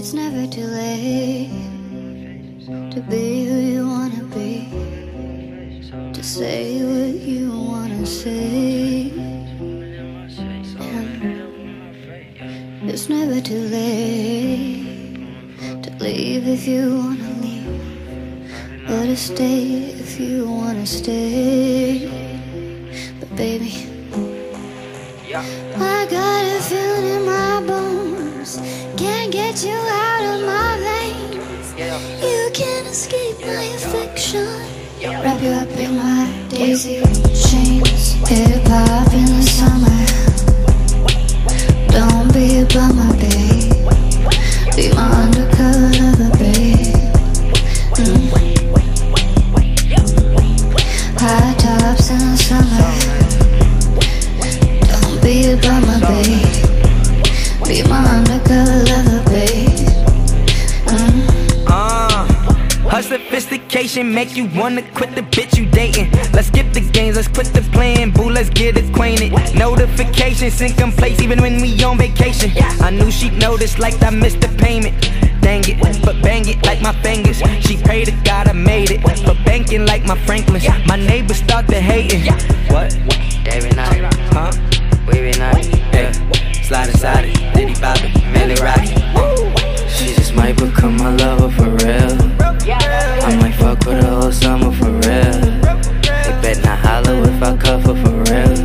It's never too late to be who you wanna be, to say what you wanna say. And it's never too late to leave if you wanna leave, or to stay if you wanna stay. But baby, I escape my affection. Wrap you up in my daisy chains. Hip hop in the summer. Don't be a bummer, babe. Be my undercover lover, babe. Mm. High tops in the summer. Don't be a bummer, babe. Be my undercover lover, sophistication make you wanna quit the bitch you dating. Let's skip the games, let's quit the playing, boo, let's get acquainted. Notifications in place even when we on vacation. I knew she'd notice like I missed the payment. Dang it, but bang it like my fingers. She prayed to God I made it, but banking like my Franklins. My neighbors start to hating. What? Every night, Huh? we be night. Yeah. Slide inside it, Diddy Bop it, Milly Rock. Might become my lover for real. I might fuck with her whole summer for real. They bet not holler if I cover for real.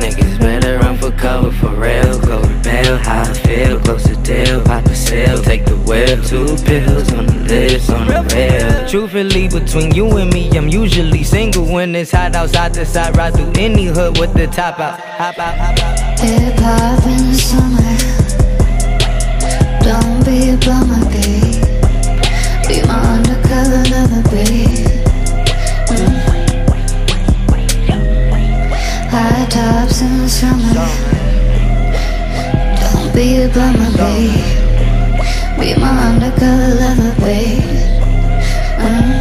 Niggas better run for cover for real. Go to bail, how I feel, close to deal, pop a sale, take the wheel. Two pills on the lips, on the rail. Truthfully, between you and me, I'm usually single when it's hot outside the side. Ride through any hood with the top out. Hop out, hop out. Hip hop be a bummer, babe. Be my undercover lover, babe. Mm.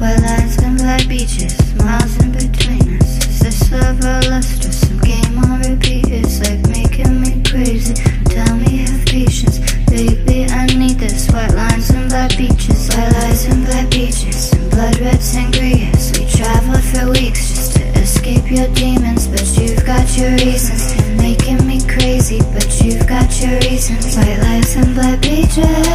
Well, lights and black beaches, miles in between us. Is this love or lust or some game on repeat? It's like making me crazy. Tell me have patience, baby. I need this. White lines and black beaches, white lights and black beaches, and blood red sangrias. We traveled for weeks just to escape your demons, but you've got your reasons. White lights and black beaches.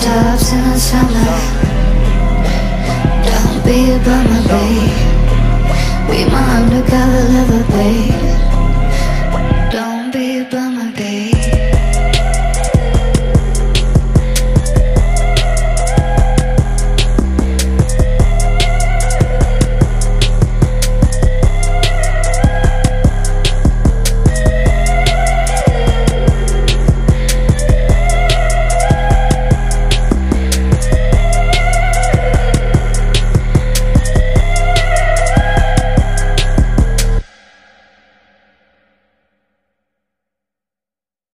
Tops in the summer. Don't be a bummer, babe.